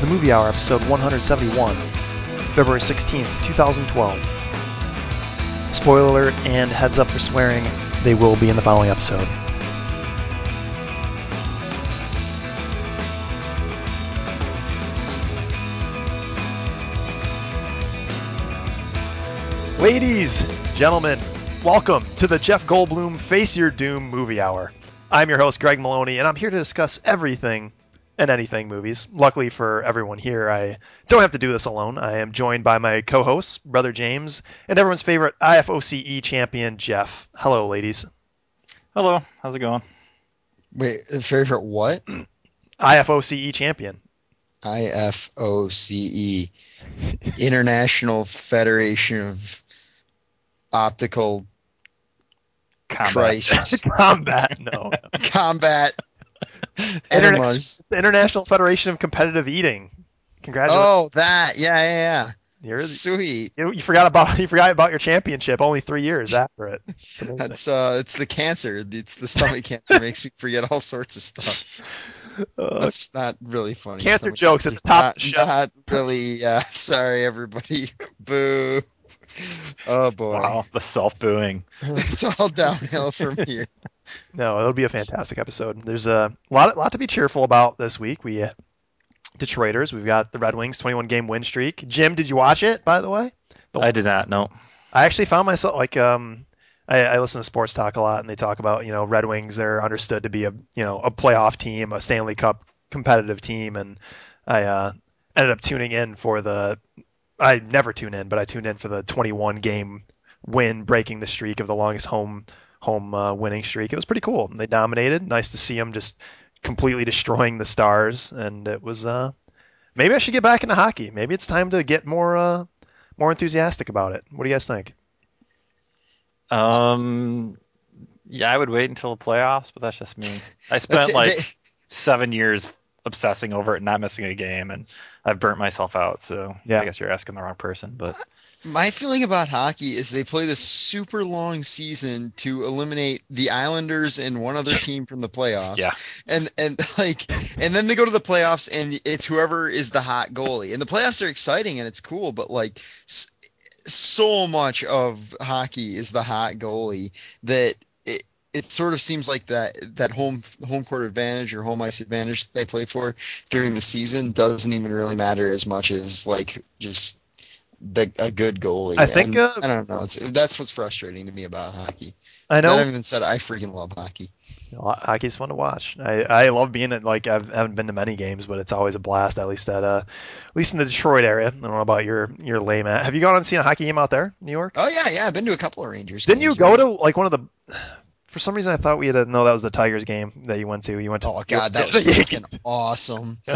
the Movie Hour, episode 171, February 16th, 2012. Spoiler alert and heads up for swearing, they will be in the following episode. Ladies, gentlemen, welcome to the Jeff Goldblum Face Your Doom Movie Hour. I'm your host, Greg Maloney, and I'm here to discuss everything and anything movies. Luckily for everyone here, I don't have to do this alone. I am joined by my co host, Brother James, and everyone's favorite IFOCE champion, Jeff. Hello, ladies. Hello, how's it going? Wait, favorite what? IFOCE champion. IFOCE, International Federation of Optical Combat. Christ Combat, no. Combat Interna- Enemas. International Federation of Competitive Eating. Congratulations. Oh, that. Yeah, yeah, You're yeah. Sweet. you, you forgot about you forgot about your championship only three years after it. It's. That's uh, it's the cancer. It's the stomach cancer makes me forget all sorts of stuff. Uh, That's not really funny. Cancer Stomach jokes at the cancer's top of the show. Not, not really. Yeah. Sorry, everybody. Boo. Oh boy. Wow, the self booing. It's all downhill from here. No, it'll be a fantastic episode. There's a lot, lot to be cheerful about this week. We uh, Detroiters. We've got the Red Wings 21 game win streak. Jim, did you watch it? By the way, The- I did not No, I actually found myself like um, I, I listen to sports talk a lot, and they talk about you know Red Wings. They're understood to be a you know a playoff team, a Stanley Cup competitive team, and I uh, ended up tuning in for the. I never tune in, but I tuned in for the 21 game win, breaking the streak of the longest home home uh, winning streak. It was pretty cool. They dominated. Nice to see them just completely destroying the Stars, and it was. Uh, maybe I should get back into hockey. Maybe it's time to get more uh, more enthusiastic about it. What do you guys think? Um, yeah, I would wait until the playoffs, but that's just me. I spent That's it. like seven years obsessing over it, and not missing a game, and I've burnt myself out. So Yeah. I guess you're asking the wrong person. But My feeling about hockey is they play this super long season to eliminate the Islanders and one other team from the playoffs. Yeah. And and like and then they go to the playoffs and it's whoever is the hot goalie. And the playoffs are exciting and it's cool, but like so much of hockey is the hot goalie that it sort of seems like that that home home court advantage or home ice advantage they play for during the season doesn't even really matter as much as like just the a good goalie. I think, And uh, I don't know. It's, that's what's frustrating to me about hockey. I know That even said, I freaking love hockey. hockey's fun to watch. I, I love being at like I've, I haven't been to many games, but it's always a blast. At least at uh, at least in the Detroit area. I don't know about your your lame. Have you gone and seen a hockey game out there, in New York? Oh yeah, yeah. I've been to a couple of Rangers. Didn't you go to like one of the? For some reason, I thought we had. A, no, that was the Tigers game that you went to. You went to. Oh god, that was freaking awesome.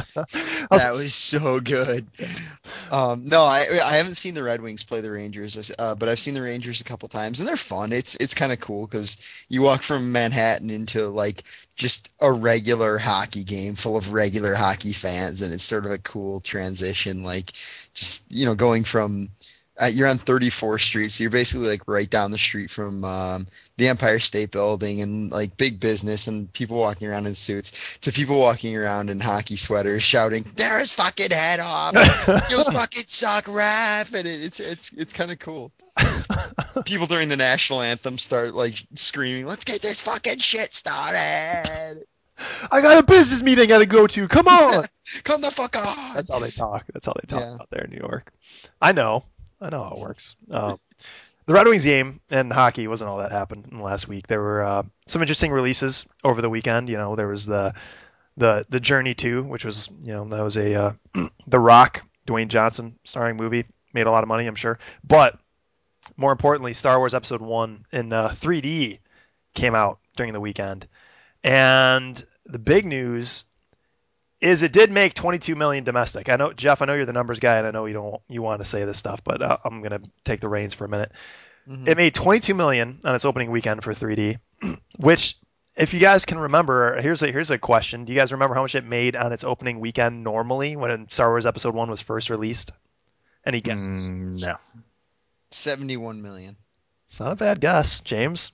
That was so good. Um, no, I I haven't seen the Red Wings play the Rangers, uh, but I've seen the Rangers a couple times, and they're fun. It's it's kind of cool because you walk from Manhattan into like just a regular hockey game full of regular hockey fans, and it's sort of a cool transition. Like just you know going from uh, you're on 34th Street, so you're basically like right down the street from um, the Empire State Building and like big business and people walking around in suits to people walking around in hockey sweaters shouting, "There is fucking head off! You fucking suck, ref!" And it, it's it's it's kind of cool. People during the national anthem start like screaming, "Let's get this fucking shit started! I got a business meeting I got to go to. Come on. Come the fuck on!" That's how they talk. That's how they talk Yeah. out there in New York. I know. I know how it works. Um, the Red Wings game and hockey wasn't all that happened in the last week. There were uh, some interesting releases over the weekend. You know, there was the the the Journey Two, which was you know that was a uh, the Rock Dwayne Johnson starring movie. Made a lot of money, I'm sure. But more importantly, Star Wars Episode One in uh, 3D came out during the weekend, and the big news is it did make 22 million domestic. I know Jeff, I know you're the numbers guy, and I know you don't you want to say this stuff, but uh, I'm gonna take the reins for a minute. Mhm. It made 22 million on its opening weekend for 3D, which, if you guys can remember, here's a here's a question: Do you guys remember how much it made on its opening weekend normally when Star Wars Episode One was first released? Any guesses? Mm, no. 71 million. It's not a bad guess, James.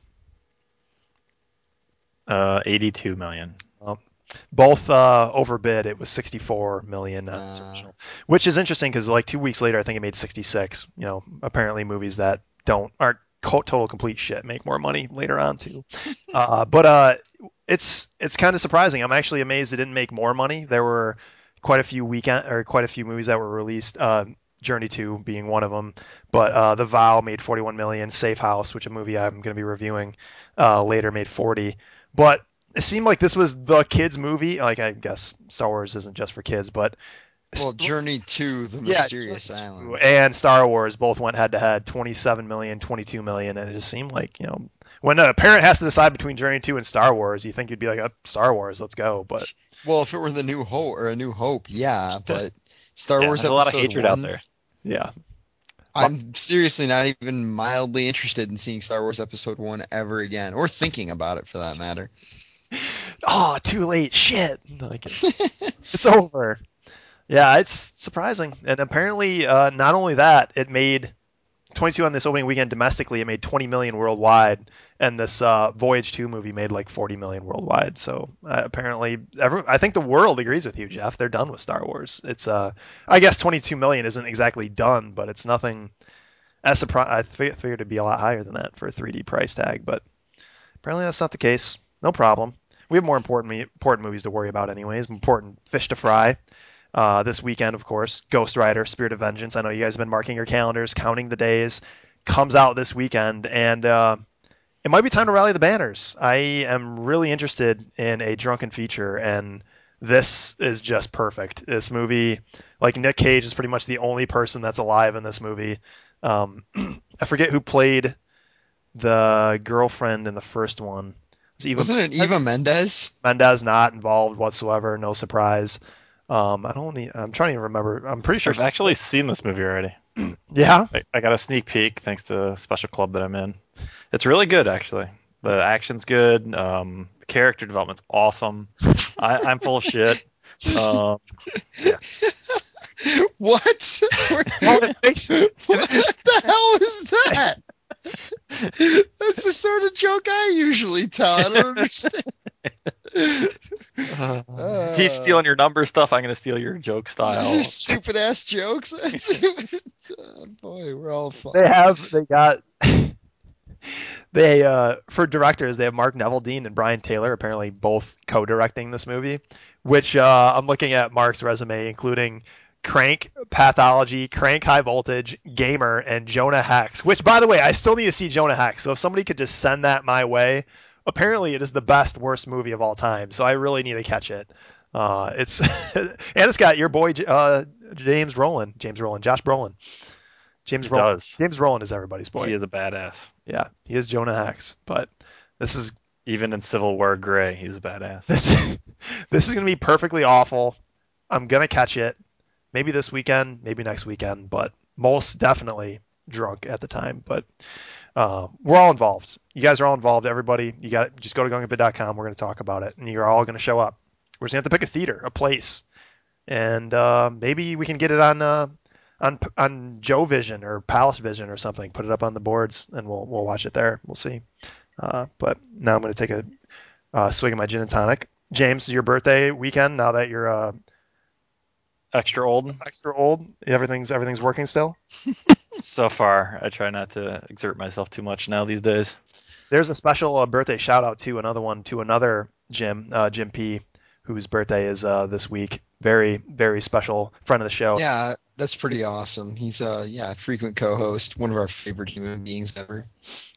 Uh, 82 million. Both uh, overbid. It was 64 million on its Ah. original, which is interesting because like two weeks later, I think it made 66. You know, apparently movies that don't aren't total complete shit make more money later on too. uh, but uh, it's it's kind of surprising. I'm actually amazed it didn't make more money. There were quite a few weekend or quite a few movies that were released. Uh, Journey 2 being one of them, but uh, The Vow made 41 million. Safe House, which a movie I'm going to be reviewing uh, later, made 40. But it seemed like this was the kids movie. Like I guess Star Wars isn't just for kids, but Well, Journey to the Mysterious Journey Island. and Star Wars both went head to head, 27 million, 22 million, and it just seemed like you know when a parent has to decide between Journey 2 and Star Wars, you think you'd be like, oh, Star Wars, let's go. But Well, if it were the New Hope or a New Hope, yeah, but Star Yeah, Wars there's a lot of hatred one, out there. yeah, I'm seriously not even mildly interested in seeing Star Wars Episode One ever again, or thinking about it for that matter. oh, too late, shit. Like it's, it's over. Yeah, it's surprising, and apparently, uh, not only that, it made 22 on this opening weekend domestically. It made 20 million worldwide, and this uh, Voyage 2 movie made like 40 million worldwide. So uh, apparently, every, I think the world agrees with you, Jeff. They're done with Star Wars. It's uh, I guess 22 million isn't exactly done, but it's nothing. As surpri- I figured it'd be a lot higher than that for a 3D price tag, but apparently that's not the case. No problem. We have more important important movies to worry about, anyways. Important fish to fry. Uh, this weekend, of course, Ghost Rider: Spirit of Vengeance. I know you guys have been marking your calendars, counting the days. Comes out this weekend, and uh, it might be time to rally the banners. I am really interested in a drunken feature, and this is just perfect. This movie, like Nick Cage, is pretty much the only person that's alive in this movie. Um, I forget who played the girlfriend in the first one. Was it Eva Wasn't it Eva Mendes? Mendez not involved whatsoever. No surprise. Um, I don't. Need, I'm trying to remember. I'm pretty sure. I've actually seen this movie already. Yeah. I, I got a sneak peek thanks to a special club that I'm in. It's really good, actually. The action's good. Um, the character development's awesome. I, I'm full of shit. Um, What? what the hell is that? That's the sort of joke I usually tell. I don't understand. Uh, he's stealing your number stuff. I'm gonna steal your joke style. Those are stupid ass jokes. oh, boy, we're all fun. They have. They got. they uh for directors they have Mark Neveldine and Brian Taylor apparently both co-directing this movie, which uh, I'm looking at Mark's resume including Crank Pathology, Crank High Voltage, Gamer, and Jonah Hex. Which, by the way, I still need to see Jonah Hex. So if somebody could just send that my way, apparently it is the best worst movie of all time. So I really need to catch it. Uh, it's and it's got your boy uh, James Rowland, James Rowland, Josh Brolin. James He Rowland. does. James Rowland is everybody's boy. He is a badass. Yeah, he is Jonah Hex. But this is Even in Civil War Gray, he's a badass. this this is gonna be perfectly awful. I'm gonna catch it. Maybe this weekend, maybe next weekend, but most definitely drunk at the time. But uh, we're all involved. You guys are all involved. Everybody, you got just go to gongabit.com. We're gonna talk about it, and you're all gonna show up. We're just gonna have to pick a theater, a place, and uh, maybe we can get it on uh, on on Joe Vision or Palace Vision or something. Put it up on the boards, and we'll we'll watch it there. We'll see. Uh, but now I'm gonna take a uh, swig of my gin and tonic. James, your birthday weekend. Now that you're uh, Extra old. extra old, everything's everything's working still. So far, I try not to exert myself too much now these days. There's a special uh, birthday shout out to another one to another Jim, uh, Jim P, whose birthday is uh, this week. Very very special friend of the show. Yeah, that's pretty awesome. He's a yeah frequent co-host, one of our favorite human beings ever.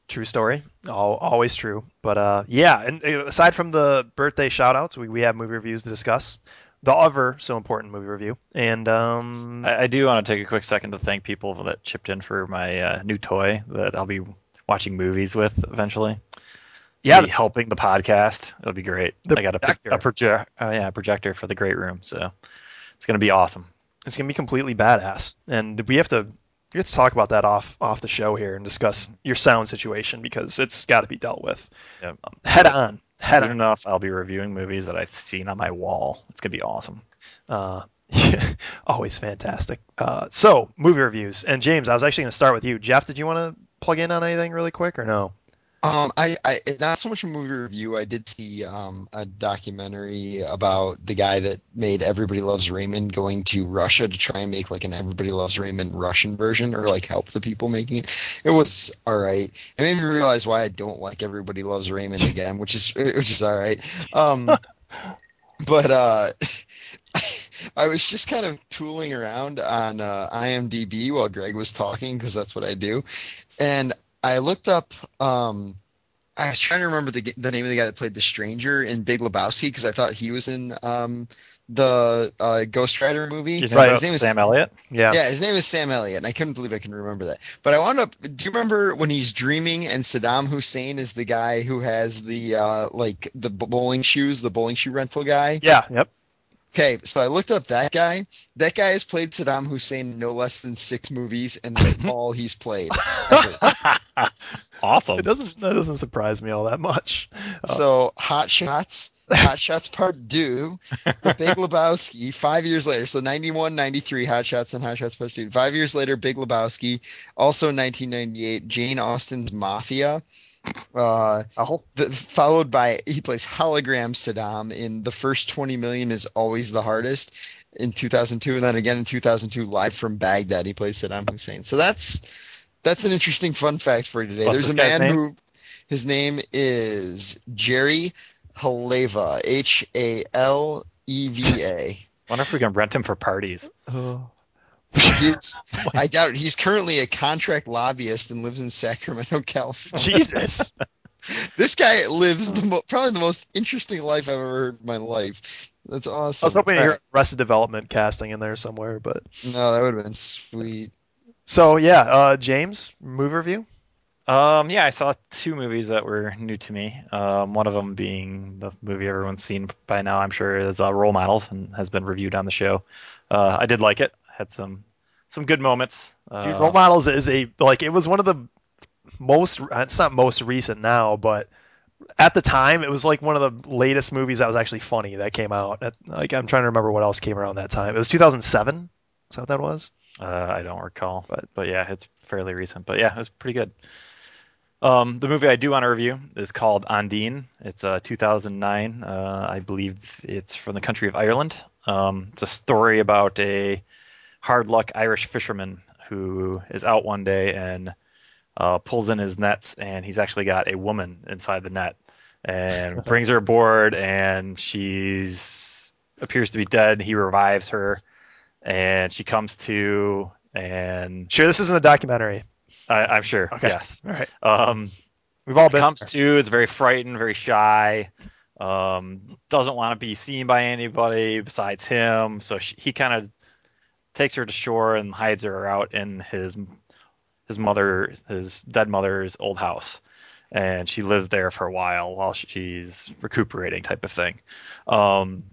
True story. All, always true. But uh, yeah, and uh, aside from the birthday shout outs, we, we have movie reviews to discuss. The ever so important movie review. And um, I, I do want to take a quick second to thank people that chipped in for my uh, new toy that I'll be watching movies with eventually. yeah, helping the podcast. It'll be great. I got a, projector. a project, uh, yeah, projector for the great room, so it's gonna be awesome. it's gonna be completely badass. And we have to we have to talk about that off off the show here and discuss your sound situation because it's got to be dealt with Yep. um, head on. Soon on. enough, I'll be reviewing movies that I've seen on my wall. It's gonna be awesome. Uh, always fantastic. Uh, so movie reviews. And James, I was actually going to start with you. Jeff, did you want to plug in on anything really quick or no? Um, I, I not so much a movie review. I did see um, a documentary about the guy that made Everybody Loves Raymond going to Russia to try and make like an Everybody Loves Raymond Russian version or like help the people making it. It was all right. It made me realize why I don't like Everybody Loves Raymond again, which is which is all right. Um, but uh, I was just kind of tooling around on uh, IMDb while Greg was talking because that's what I do, and I looked up. Um, I was trying to remember the the name of the guy that played the stranger in Big Lebowski because I thought he was in um, the uh, Ghost Rider movie. Right, his name is Sam Elliott? Yeah. yeah, his name is Sam Elliott, and I couldn't believe I can remember that. But I wound up. Do you remember when he's dreaming and Saddam Hussein is the guy who has the uh, like the bowling shoes, the bowling shoe rental guy? Yeah. Yep. Okay, so I looked up that guy. That guy has played Saddam Hussein in no less than six movies, and that's all he's played. Awesome. It doesn't that doesn't surprise me all that much. Oh. So Hot Shots, Hot Shots Part Two, The Big Lebowski. Five years later, so 91, 93, Hot Shots and Hot Shots Part Two. Five years later, Big Lebowski. Also 1998, Jane Austen's Mafia. Uh, the, followed by he plays hologram Saddam in the first 20 million is always the hardest in 2002, and then again in 2002, live from Baghdad, he plays Saddam Hussein. So that's that's an interesting fun fact for you today. What's There's a man name? who his name is Jerry Haleva, H A L E V A. Wonder if we can rent him for parties. Oh. He's, I doubt he's currently a contract lobbyist and lives in Sacramento, California. Jesus. This guy lives the mo- probably the most interesting life I've ever heard in my life. That's awesome. I was hoping to All hear Arrested Development casting in there somewhere, but. No, that would have been sweet. so yeah, uh, James, movie review. Um, yeah, I saw two movies that were new to me. Um, one of them being the movie everyone's seen by now, I'm sure, is uh, Role Models and has been reviewed on the show. Uh, I did like it. Had some some good moments. Uh, Dude, Role Models is a like it was one of the most. It's not most recent now, but at the time it was like one of the latest movies that was actually funny that came out. Like I'm trying to remember what else came around that time. It was 2007. Is that what that was? Uh, I don't recall, But- but yeah, it's fairly recent. But yeah, it was pretty good. Um, the movie I do want to review is called Ondine. It's uh, 2009. Uh, I believe it's from the country of Ireland. Um, it's a story about a hard luck Irish fisherman who is out one day and uh, pulls in his nets, and he's actually got a woman inside the net, and brings her aboard, and she's appears to be dead. He revives her, and she comes to, and Sure, this isn't a documentary. I, I'm sure, Okay. yes. All right, Um, we've all been. comes there. to, is very frightened, very shy, um, doesn't want to be seen by anybody besides him. So she, he kind of takes her to shore and hides her out in his his mother, his dead mother's old house, and she lives there for a while while she's recuperating, type of thing. Um,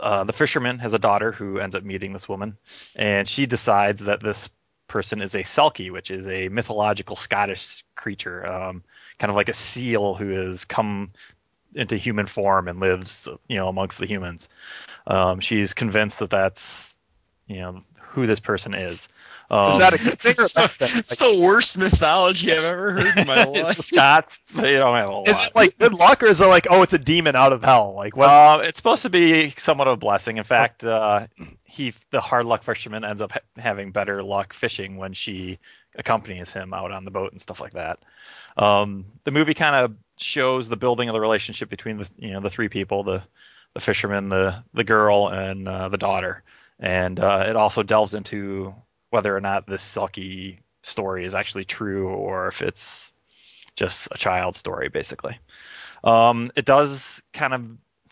uh, the fisherman has a daughter who ends up meeting this woman, and she decides that this person is a selkie, which is a mythological Scottish creature, um, kind of like a seal who has come into human form and lives, you know, amongst the humans. Um, she's convinced that that's, you know, who this person is. Um, Is that a good thing It's the, it's the worst mythology I've ever heard in my the life. Scots. Don't have a lot. Is it like good luck or is it like oh it's a demon out of hell? Like what? Uh, it's supposed to be somewhat of a blessing. In fact, uh, he, the hard luck fisherman, ends up ha- having better luck fishing when she accompanies him out on the boat and stuff like that. Um, the movie kind of shows the building of the relationship between the you know the three people the the fisherman, the the girl, and uh, the daughter, and uh, it also delves into whether or not this Selkie story is actually true or if it's just a child story, basically. Um, it does kind of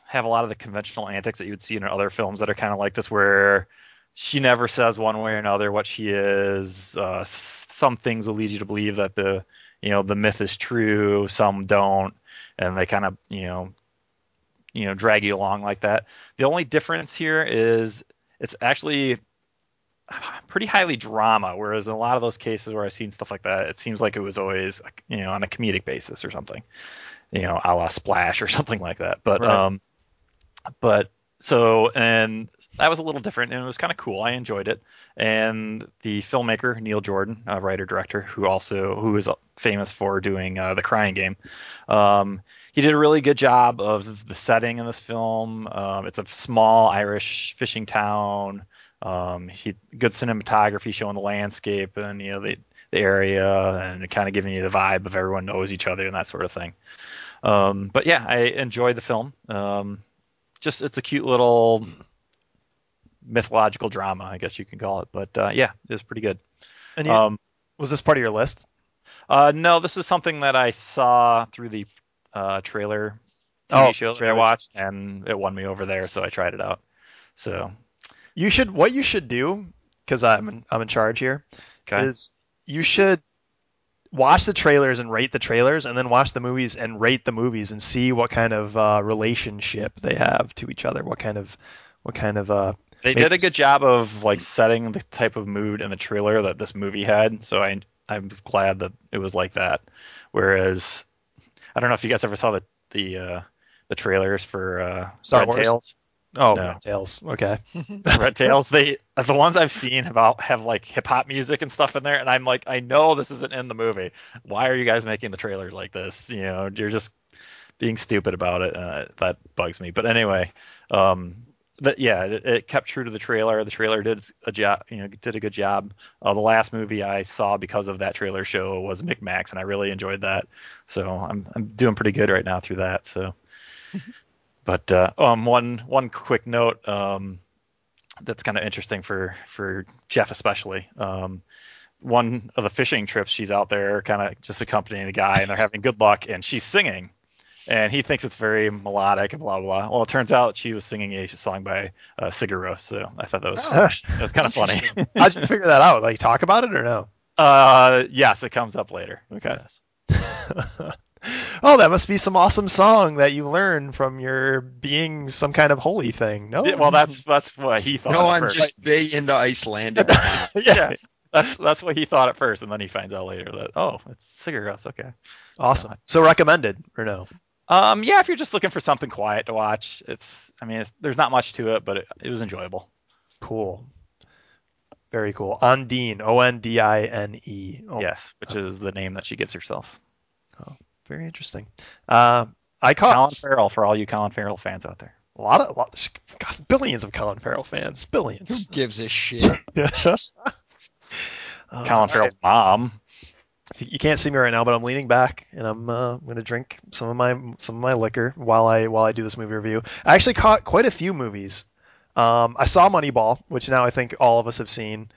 have a lot of the conventional antics that you would see in other films that are kind of like this, where she never says one way or another what she is. Uh, some things will lead you to believe that the you know the myth is true, some don't, and they kind of you know you know drag you along like that. The only difference here is it's actually pretty highly drama, whereas in a lot of those cases where I've seen stuff like that, it seems like it was always you know on a comedic basis or something, you know, a la Splash or something like that. But Right. um, but so and that was a little different and it was kind of cool. I enjoyed it. And the filmmaker Neil Jordan, a writer director, who also who is famous for doing uh, the Crying Game, um, he did a really good job of the setting in this film. Um, it's a small Irish fishing town. Um, he good cinematography showing the landscape and you know the the area and kind of giving you the vibe of everyone knows each other and that sort of thing. Um, but yeah, I enjoyed the film. Um, just it's a cute little mythological drama, I guess you can call it. But uh, yeah, it was pretty good. And you, Um, was this part of your list? uh, no, this is something that I saw through the uh, trailer TV Oh, show that I watched, and it won me over there, so I tried it out. So You should. What you should do, because I'm in, I'm in charge here okay, is you should watch the trailers and rate the trailers, and then watch the movies and rate the movies and see what kind of uh, relationship they have to each other. What kind of what kind of uh, they did a good job of like setting the type of mood in the trailer that this movie had. So I I'm glad that it was like that. Whereas I don't know if you guys ever saw the the uh, the trailers for uh, Star Red Wars? Tails. oh No. Red Tails. Okay. Red Tails, they the ones I've seen have all, have like hip hop music and stuff in there, and I'm like, I know this isn't in the movie. Why are you guys making the trailer like this? You know, you're just being stupid about it. Uh, that bugs me. But anyway, um, but yeah, it, it kept true to the trailer. The trailer did a job, you know, did a good job. Uh, the last movie I saw because of that trailer show was Micmacs, and I really enjoyed that. So I'm I'm doing pretty good right now through that. So. But uh, um, one one quick note um, that's kind of interesting for for Jeff especially. Um, one of the fishing trips, she's out there, kind of just accompanying the guy, and they're having good luck, and she's singing, and he thinks it's very melodic and blah blah. blah. Well, it turns out she was singing a song by uh, Sigur Rós, so I thought that was Oh, it was kind of funny. interesting. How'd you figure that out? Like talk about it or no? uh, yes, it comes up later. Okay. Yes. oh, that must be some awesome song that you learned from your being some kind of holy thing. No. Yeah, well, that's that's what he thought. No, at I'm first. just big into Icelandic. yeah. That's that's what he thought at first, and then he finds out later that oh, it's Sigur Rós. Okay. Awesome. So recommended or no? Um, yeah, if you're just looking for something quiet to watch, it's. I mean, it's, there's not much to it, but it, it was enjoyable. Cool. Very cool. Ondine. O N D I N E. Oh, yes, which is the name that she gives herself. Oh, very interesting. Uh, I caught Colin Farrell for all you Colin Farrell fans out there. a lot of a lot, there's God, billions of Colin Farrell fans. billions. Who Billions. gives a shit? Uh, Colin Farrell's mom. You can't see me right now, but I'm leaning back and I'm uh, going to drink some of my some of my liquor while I while I do this movie review. I actually caught quite a few movies. Um, I saw Moneyball, which now I think all of us have seen,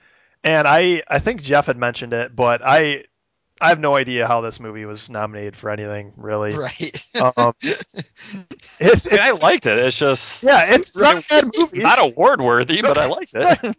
and I I think Jeff had mentioned it, but I I have no idea how this movie was nominated for anything really. Right. Um, it's I, mean, I liked it. It's just yeah, it's not a bad movie. not award worthy, but I liked it.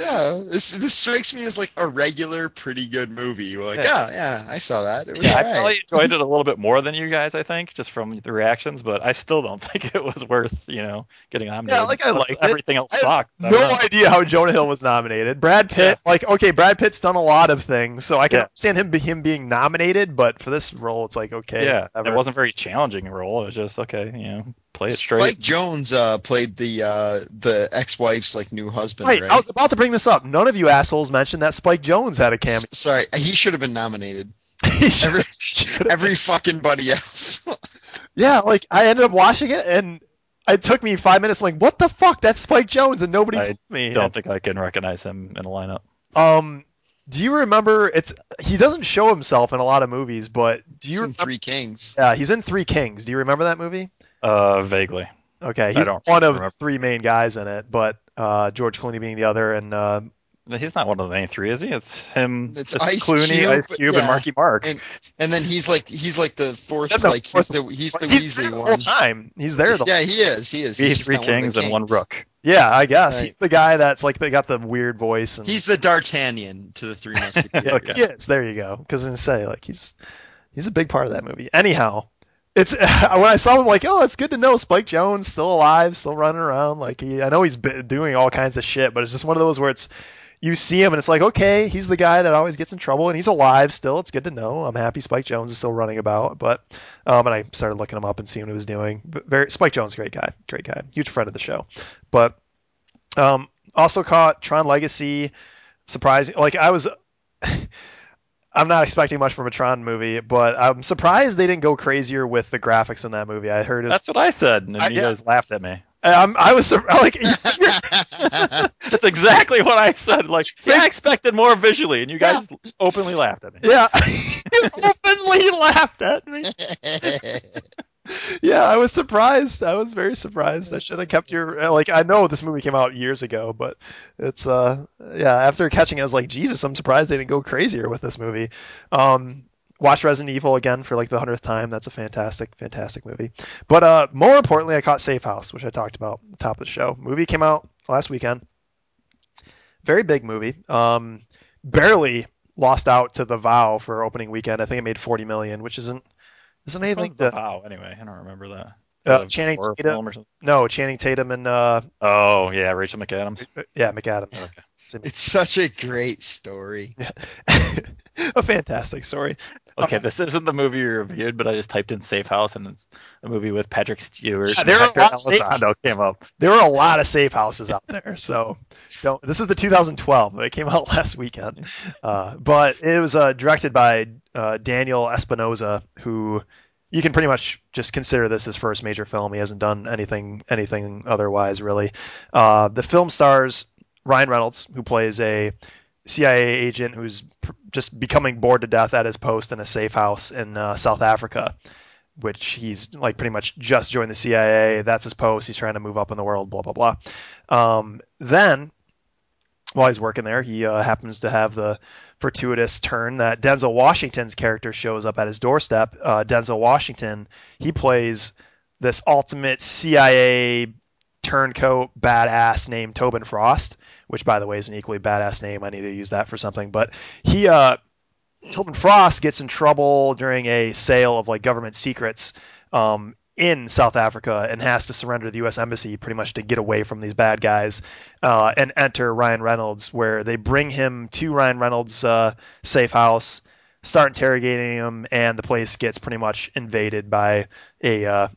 Yeah, this this strikes me as like a regular, pretty good movie. You're like, Yeah. yeah, yeah, I saw that. It was Yeah, I alright. probably enjoyed it a little bit more than you guys, I think, just from the reactions. But I still don't think it was worth, you know, getting nominated. Yeah, like, I like everything else I sucks. I no idea how Jonah Hill was nominated. Brad Pitt, like, okay, Brad Pitt's done a lot of things, so I can Yeah. understand him him being nominated, but for this role, it's like, okay, yeah, whatever. it wasn't a very challenging role. It was just okay, you know, play it straight. Spike Jonze uh, played the uh, the ex-wife's like new husband, Right, right? I was about to bring this up. None of you assholes mentioned that Spike Jonze had a cameo. S- Sorry, he should have been nominated. Should- Every, should every fucking buddy else. yeah, like I ended up watching it, and it took me five minutes. I'm like, what the fuck? That's Spike Jonze, and nobody I told me. Don't think I can recognize him in a lineup. Um, do you remember? It's he doesn't show himself in a lot of movies, but do you He's in remember? Three Kings. Yeah, he's in Three Kings. Do you remember that movie? Uh, vaguely. Okay, he's one of remember. three main guys in it, but uh, George Clooney being the other, and uh, He's not one of the main three, is he? It's him, It's it's Ice Clooney, Cube, Ice Cube, yeah. and Marky Mark. And- And then he's like he's like the fourth, No, no, like he's the he's the he's there Weasley the one. time. He's there the Yeah, he is. He is. He's just three not one kings and one rook. yeah, I guess Right. he's the guy that's like they got the weird voice and He's the D'Artagnan to the Three Musketeers. Okay. he is. There you go. Because I say like he's he's a big part of that movie. Anyhow, it's when I saw him like, oh, it's good to know Spike Jonze still alive, still running around. Like he, I know he's doing all kinds of shit, but it's just one of those where it's you see him and it's like, okay, he's the guy that always gets in trouble and he's alive still. It's good to know. I'm happy Spike Jonze is still running about. But um, and I started looking him up and seeing what he was doing. But very Spike Jonze, great guy, great guy, huge friend of the show. But um, also caught Tron Legacy, surprising. Like I was. I'm not expecting much from a Tron movie, but I'm surprised they didn't go crazier with the graphics in that movie. I heard it was, That's what I said, and I- you yeah. guys laughed at me. I'm, I was sur- like, That's exactly what I said. Like, yeah, I expected more visually, and you guys openly laughed at me. yeah, you openly laughed at me. Yeah, I was surprised. I was very surprised. I should have kept your like. I know this movie came out years ago, but it's uh yeah. After catching, it, I was like, Jesus, I'm surprised they didn't go crazier with this movie. Um, watched Resident Evil again for like the hundredth time. That's a fantastic, fantastic movie. But uh, more importantly, I caught Safe House, which I talked about at the top of the show. Movie came out last weekend. Very big movie. Um, barely lost out to The Vow for opening weekend. I think it made 40 million, which isn't isn't anything the to Vow, anyway. I don't remember that. Uh, Is that a Channing Tatum. film or something? No, Channing Tatum and uh, Oh yeah, Rachel McAdams. yeah, McAdams. Okay. It's such a great story. a fantastic story. Okay, this isn't the movie you reviewed, but I just typed in Safe House, and it's a movie with Patrick Stewart. Yeah, and there are a lot of safe houses. came up. There were a lot of safe houses out there, so don't. This is the 2012. It came out last weekend, uh, but it was uh, directed by uh, Daniel Espinosa, who you can pretty much just consider this his first major film. He hasn't done anything anything otherwise really. Uh, the film stars Ryan Reynolds, who plays a CIA agent who's pr- just becoming bored to death at his post in a safe house in uh, South Africa, which he's like pretty much just joined the CIA. That's his post. He's trying to move up in the world. Blah blah blah. Um, then, while he's working there, he uh, happens to have the fortuitous turn that Denzel Washington's character shows up at his doorstep. Uh, Denzel Washington, he plays this ultimate CIA turncoat badass named Tobin Frost, which by the way is an equally badass name. I need to use that for something. But he, uh, Tobin Frost gets in trouble during a sale of like government secrets um, in South Africa and has to surrender the U.S. embassy pretty much to get away from these bad guys uh, and enter Ryan Reynolds, where they bring him to Ryan Reynolds' uh, safe house, start interrogating him, and the place gets pretty much invaded by a uh,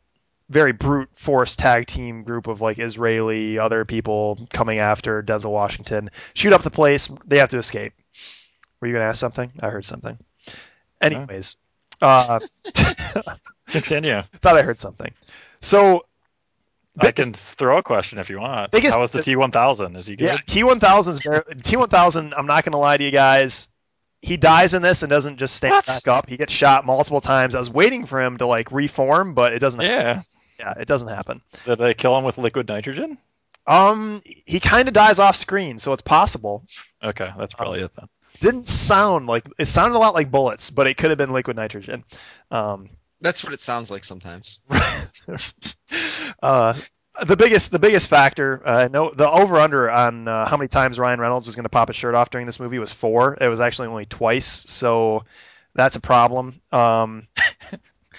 very brute force tag team group of like Israeli other people coming after Denzel Washington, shoot up the place. They have to escape. Were you gonna ask something? I heard something. Anyways, uh, Continue. thought I heard something. So I can throw a question if you want. Biggest- How was the T1000? Is he good? Yeah, T1000 is T1000. I'm not gonna lie to you guys. He dies in this and doesn't just stand What? back up. He gets shot multiple times. I was waiting for him to like reform, but it doesn't. Yeah. Yeah, it doesn't happen. Did they kill him with liquid nitrogen? Um, he kind of dies off screen, so it's possible. Okay, that's probably it then. Didn't sound like it sounded a lot like bullets, but it could have been liquid nitrogen. Um, That's what it sounds like sometimes. uh, the biggest the biggest factor, uh, no, the over under on uh, how many times Ryan Reynolds was going to pop his shirt off during this movie was four. It was actually only twice, so that's a problem. Um,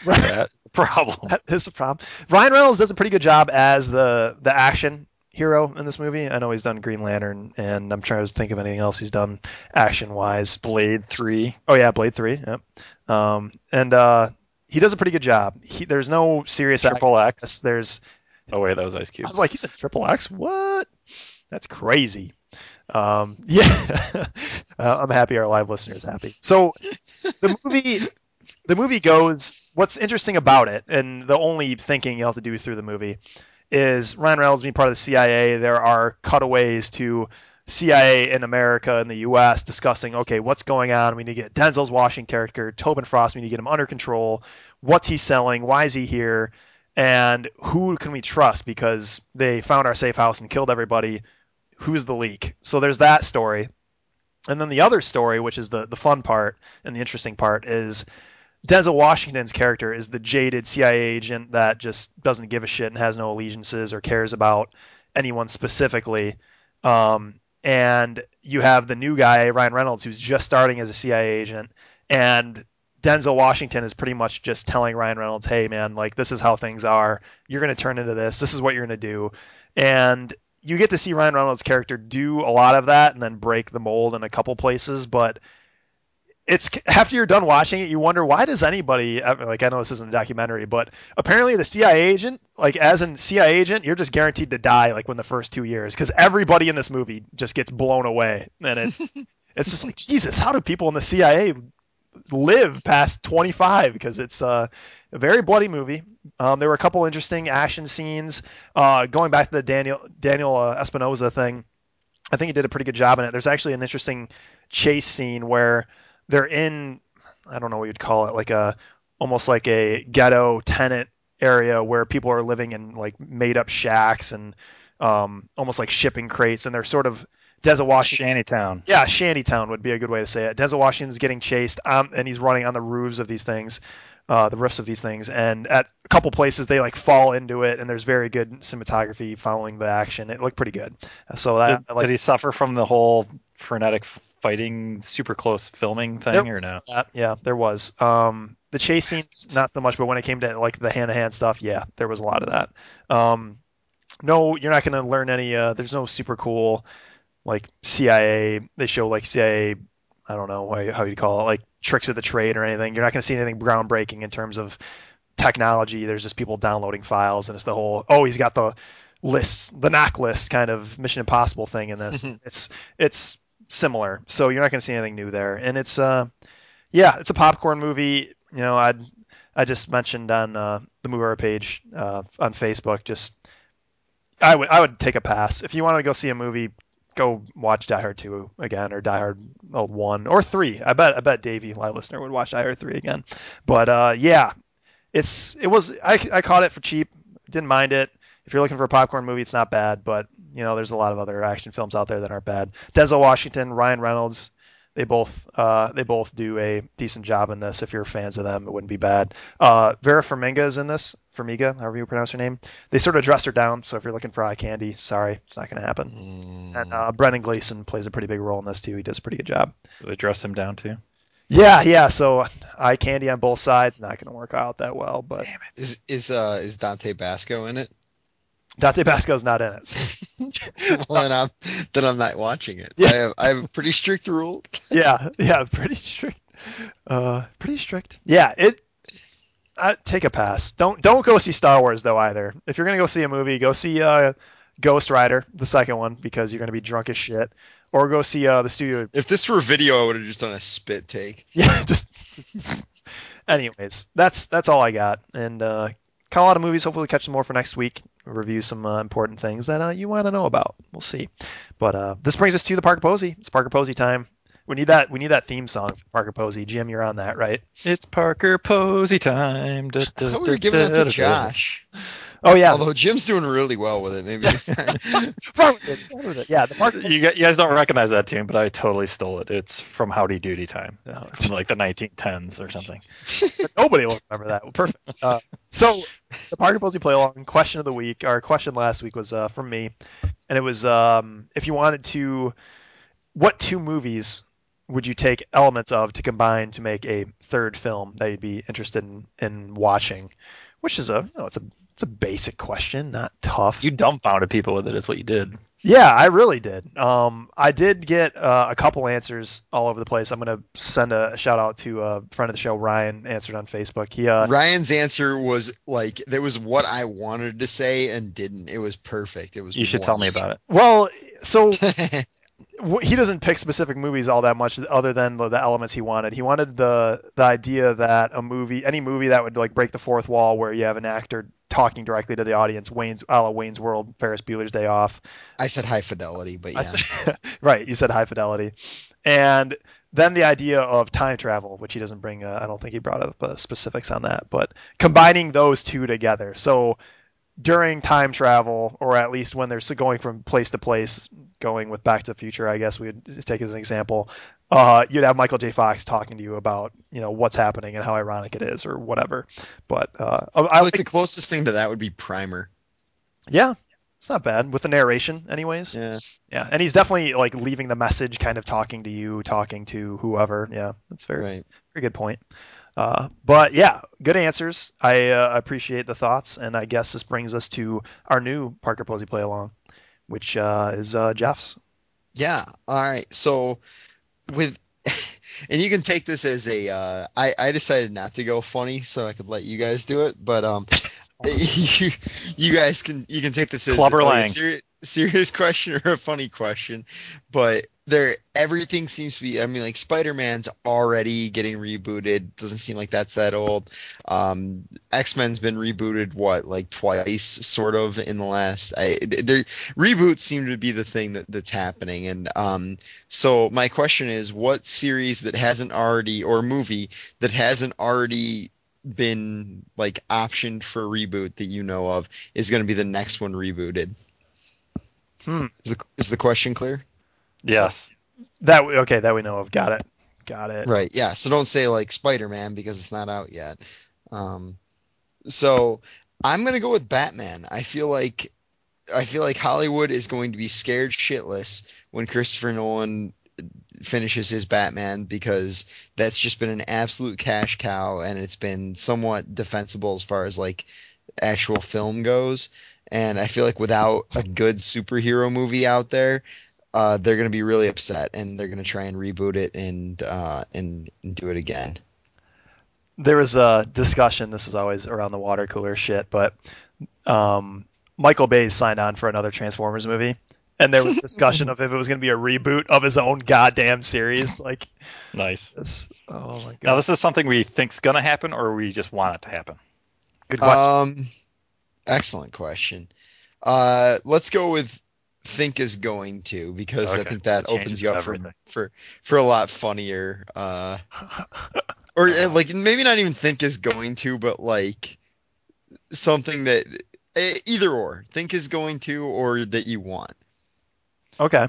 That problem. that is a problem. Ryan Reynolds does a pretty good job as the the action hero in this movie. I know he's done Green Lantern, and I'm trying to think of anything else he's done action wise. Blade 3. Oh yeah, Blade Three. Yep. Um, and uh, he does a pretty good job. He, there's no serious Triple X. X. There's Oh, wait, that was Ice Cube. I was like, he's a triple X. What? That's crazy. Um, yeah, uh, I'm happy our live listeners happy. So the movie, the movie goes. What's interesting about it, and the only thinking you have to do through the movie, is Ryan Reynolds being part of the CIA. There are cutaways to CIA in America and the U.S. discussing, okay, what's going on? We need to get Denzel's Washington character, Tobin Frost. We need to get him under control. What's he selling? Why is he here? And who can we trust? Because they found our safe house and killed everybody. Who's the leak? So there's that story. And then the other story, which is the, the fun part and the interesting part, is Denzel Washington's character is the jaded CIA agent that just doesn't give a shit and has no allegiances or cares about anyone specifically. Um, and you have the new guy, Ryan Reynolds, who's just starting as a CIA agent, and Denzel Washington is pretty much just telling Ryan Reynolds, "Hey, man, like this is how things are. You're going to turn into this. This is what you're going to do." And you get to see Ryan Reynolds' character do a lot of that and then break the mold in a couple places, but it's after you're done watching it, you wonder why does anybody like I know this isn't a documentary, but apparently the CIA agent, like as a CIA agent, you're just guaranteed to die like when the first two years because everybody in this movie just gets blown away, and it's it's just like Jesus, how do people in the CIA live past 25? Because it's uh, a very bloody movie. Um, there were a couple interesting action scenes. Uh, going back to the Daniel Daniel uh, Espinosa thing, I think he did a pretty good job in it. There's actually an interesting chase scene where they're in I don't know what you'd call it, like a almost like a ghetto tenant area where people are living in like made up shacks and um, almost like shipping crates, and they're sort of Denzel Washington. Shantytown. Yeah, Shantytown would be a good way to say it. Denzel Washington's getting chased, um, and he's running on the roofs of these things, uh, the roofs of these things, and at a couple places they like fall into it, and there's very good cinematography following the action. It looked pretty good. So that Did, like, did he suffer from the whole frenetic fighting, super close filming thing, or no? that, yeah, there was. Um, the chase scenes, not so much, but when it came to like the hand to hand stuff, yeah, there was a lot of that. Um, no, you're not going to learn any. Uh, there's no super cool like CIA. They show like CIA. I don't know how, how you call it, like tricks of the trade or anything. You're not going to see anything groundbreaking in terms of technology. There's just people downloading files, and it's the whole oh, he's got the list, the knock list kind of Mission Impossible thing in this. it's it's similar, so you're not going to see anything new there, and it's uh yeah, it's a popcorn movie. You know, I I just mentioned on uh, the Movie page uh, on Facebook. Just I would I would take a pass if you wanted to go see a movie. Go watch Die Hard 2 again or Die Hard oh, 1 or 3. I bet I bet Davey, my listener, would watch Die Hard 3 again. But uh, yeah, it's it was I, I caught it for cheap. Didn't mind it. If you're looking for a popcorn movie, it's not bad. But you know, there's a lot of other action films out there that aren't bad. Denzel Washington, Ryan Reynolds, they both uh, they both do a decent job in this. If you're fans of them, it wouldn't be bad. Uh, Vera Farmiga is in this. Farmiga, however you pronounce her name. They sort of dress her down, so if you're looking for eye candy, sorry, it's not going to happen. Mm. And uh, Brendan Gleeson plays a pretty big role in this too. He does a pretty good job. Do they dress him down too? Yeah, yeah. So eye candy on both sides not going to work out that well. But Is is uh is Dante Basco in it? Dante Basco's not in it. well, then I'm then I'm not watching it. Yeah. I have I have a pretty strict rule. yeah, yeah, pretty strict. Uh, pretty strict. Yeah, it. I take a pass. Don't don't go see Star Wars though either. If you're gonna go see a movie, go see uh, Ghost Rider, the second one, because you're gonna be drunk as shit. Or go see uh, the studio. If this were a video, I would have just done a spit take. Yeah, just. Anyways, that's that's all I got, and uh, caught a lot of movies. Hopefully, catch some more for next week. Review some uh, important things that uh, you want to know about. We'll see. But uh, this brings us to the Parker Posey. It's Parker Posey time. We need that. We need that theme song Parker Posey. Jim, you're on that, right? It's Parker Posey time. Da, I da, thought we were da, giving da, it to da. Josh. Oh yeah. Although Jim's doing really well with it. Maybe. Run with it, run with it. Yeah, the Parker. You guys don't recognize that tune, but I totally stole it. It's from Howdy Doody time, No, from like the 1910s or something. nobody will remember that. Well, perfect. Uh, so the Parker Posey play along question of the week. Our question last week was uh, from me, and it was um, if you wanted to, what two movies would you take elements of to combine to make a third film that you'd be interested in, in watching? Which is a you know, it's a it's a basic question, not tough. You dumbfounded people with it, is what you did. Yeah, I really did. Um, I did get uh, a couple answers all over the place. I'm gonna send a shout out to a friend of the show, Ryan, answered on Facebook. He uh, Ryan's answer was like that was what I wanted to say and didn't. It was perfect. It was. You should tell me about it. well, so he doesn't pick specific movies all that much, other than the, the elements he wanted. He wanted the the idea that a movie, any movie that would like break the fourth wall, where you have an actor talking directly to the audience, Wayne's a la Wayne's World, Ferris Bueller's Day Off. I said high fidelity, but yeah. Said, right, you said high fidelity, and then the idea of time travel, which he doesn't bring. Uh, I don't think he brought up uh, specifics on that, but combining those two together. So during time travel, or at least when they're going from place to place, going with Back to the Future, I guess we'd take as an example. Uh, you'd have Michael J. Fox talking to you about, you know, what's happening and how ironic it is, or whatever. But uh, I I like, like the closest thing to that would be Primer. yeah, it's not bad with the narration, anyways. Yeah. Yeah, and he's definitely like leaving the message, kind of talking to you, talking to whoever. Yeah, that's very Right. very good point. Uh, but yeah, good answers. I uh, appreciate the thoughts, and I guess this brings us to our new Parker Posey play along. which uh, is uh, Jeff's. Yeah. All right. So with and you can take this as a uh, I, I decided not to go funny so I could let you guys do it, but um you, you guys can you can take this as Clubber like, a seri- serious question or a funny question, but there everything seems to be I mean like Spider-Man's already getting rebooted. Doesn't seem like that's that old. Um X-Men's been rebooted what like twice sort of in the last I there reboots seem to be the thing that, that's happening and um so my question is what series that hasn't already or movie that hasn't already been like optioned for reboot that you know of is going to be the next one rebooted? Hmm. Is the is the question clear? Yes. That we- okay, that we know of. Got it. Got it. Right. Yeah. So don't say like Spider-Man because it's not out yet. Um, so I'm gonna go with Batman. I feel like I feel like Hollywood is going to be scared shitless when Christopher Nolan finishes his Batman because that's just been an absolute cash cow and it's been somewhat defensible as far as like actual film goes. And I feel like without a good superhero movie out there, uh, they're going to be really upset and they're going to try and reboot it and uh, and, and do it again. There was a discussion. This is always around the water cooler shit, but um, Michael Bay signed on for another Transformers movie, and there was discussion of if it was going to be a reboot of his own goddamn series. Like, Nice. this, oh my god, Now, this is something we think's gonna happen, or we just want it to happen. good question. Um, excellent question. Uh, let's go with think is going to because I think that That opens you up for, everything. for for a lot funnier. Uh, or uh, like maybe not even think is going to, but like something that eh, either or think is going to or that you want. okay,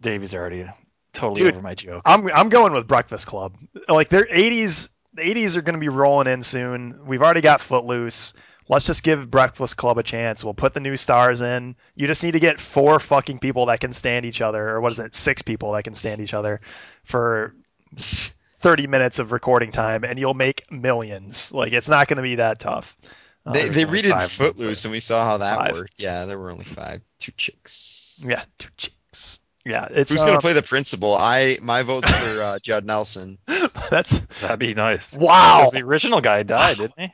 Davey's already totally Dude. over my joke. I'm I'm going with Breakfast Club. Like, their 80s, the 80s are going to be rolling in soon. We've already got Footloose. Let's just give Breakfast Club a chance. We'll put the new stars in. You just need to get four fucking people that can stand each other, or what is it, six people that can stand each other for 30 minutes of recording time, and you'll make millions. Like, it's not going to be that tough. Uh, They there's they only redid five of them, Footloose and we saw how that Five. worked. Yeah, there were only five. Two chicks. yeah, two chicks. Yeah, it's Who's gonna um, play the principal? I my vote's for uh, Judd Nelson. that's That'd be nice. Wow, the original guy died, didn't he?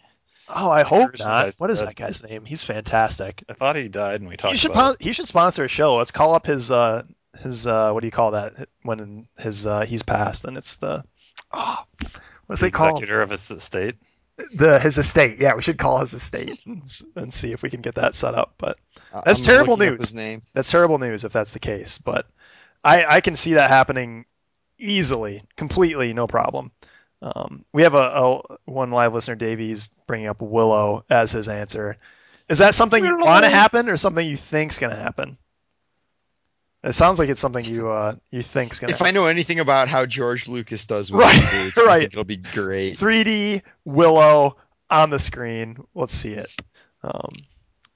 Oh, I hope not. What is dead. that guy's name? He's fantastic. I thought he died, and we talked He should about pon- he should sponsor a show. Let's call up his uh his uh what do you call that when his uh he's passed and it's the oh what's The it called executor of his estate. the his estate. Yeah, we should call his estate and, and see if we can get that set up. But That's I'm terrible news. His name. that's terrible news if that's the case. But I I can see that happening easily, completely, no problem. Um, we have a, a one live listener, Davies, bringing up Willow as his answer. Is that something you want to happen or something you think's going to happen? It sounds like it's something you uh, you think's going to If I know anything about how George Lucas does with Right, reboots, I think it'll be great. 3D Willow on the screen. Let's see it. Um,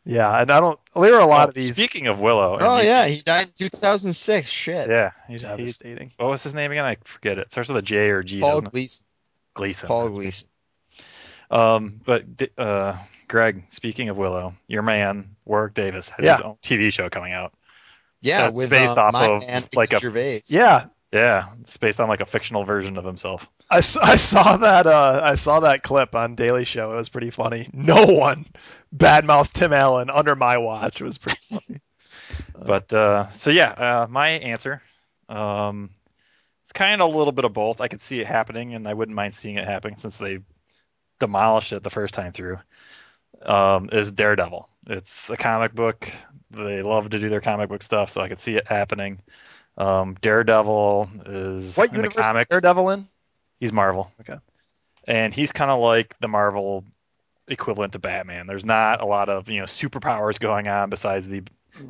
yeah, and I don't. There are a lot Oh, of these Speaking of Willow. Oh he- yeah, he died in 2006. Shit. Yeah. He, he, devastating. what was his name again? I forget it. Starts with a J or G. Paul? Gleason. Gleason. Paul. Gleason. Um, but uh, Greg, speaking of Willow, your man Warwick Davis has Yeah. his own TV show coming out. Yeah, That's with based uh, off my of, man like, Ricky a- Gervais. Yeah, Yeah, it's based on like a fictional version of himself. I, s- I saw that. Uh, I saw that clip on Daily Show. It was pretty funny. No one badmouths Tim Allen under my watch. It was pretty funny. But uh, so yeah, uh, my answer, um, it's kind of a little bit of both. I could see it happening, and I wouldn't mind seeing it happen since they demolished it the first time through. Um, is Daredevil? It's a comic book. They love to do their comic book stuff, so I could see it happening. Um, Daredevil is What in the universe is comics. Daredevil in? He's Marvel. Okay. And he's kind of like the Marvel equivalent to Batman. There's not a lot of you know superpowers going on besides the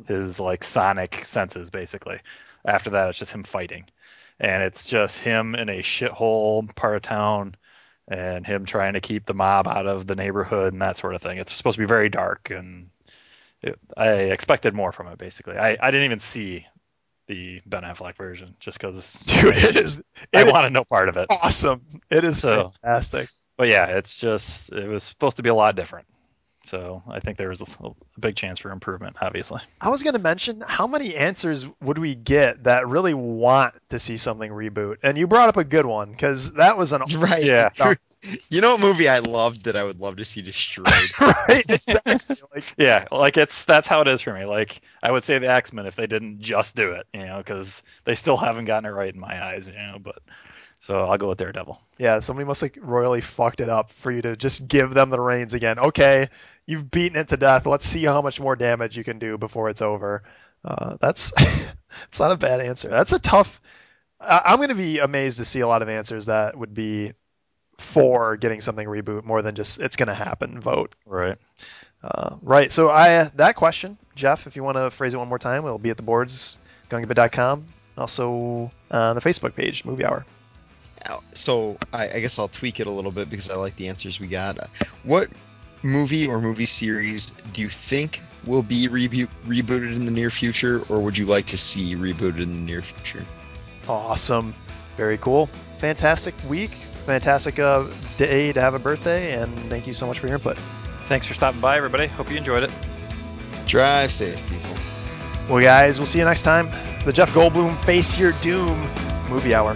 his like sonic senses basically. After that, it's just him fighting, and it's just him in a shithole part of town, and him trying to keep the mob out of the neighborhood and that sort of thing. It's supposed to be very dark, and it, I expected more from it. Basically, I, I didn't even see the Ben Affleck version just because Dude, it is. I it is wanted no part of it. awesome. It is So- fantastic. But yeah, it's just it was supposed to be a lot different. So I think there's a, a big chance for improvement, obviously. I was going to mention how many answers would we get that really want to see something reboot? And you brought up a good one because that was an Right. Yeah. you know what movie I loved that I would love to see destroyed? right. Exactly. Like, Yeah, like it's that's how it is for me. Like I would say the X Men if they didn't just do it, you know, because they still haven't gotten it right in my eyes, you know. But so I'll go with Daredevil. yeah, somebody must like royally fucked it up for you to just give them the reins again. Okay, you've beaten it to death. Let's see how much more damage you can do before it's over. Uh, that's it's not a bad answer. That's a tough. I, I'm going to be amazed to see a lot of answers that would be for getting something reboot more than just it's going to happen vote. Right. Uh, right. So I that question, Jeff, if you want to phrase it one more time, it'll be at the boards, gungabit.com. Also on the Facebook page, Movie Hour. So I, I guess I'll tweak it a little bit because I like the answers we got. What movie or movie series do you think will be reboot, rebooted in the near future, or would you like to see rebooted in the near future? Awesome. Very cool. Fantastic week. Fantastic uh, day to have a birthday, and thank you so much for your input. Thanks for stopping by, everybody. Hope you enjoyed it. Drive safe, people. Well, guys, we'll see you next time. The Jeff Goldblum Face Your Doom movie hour.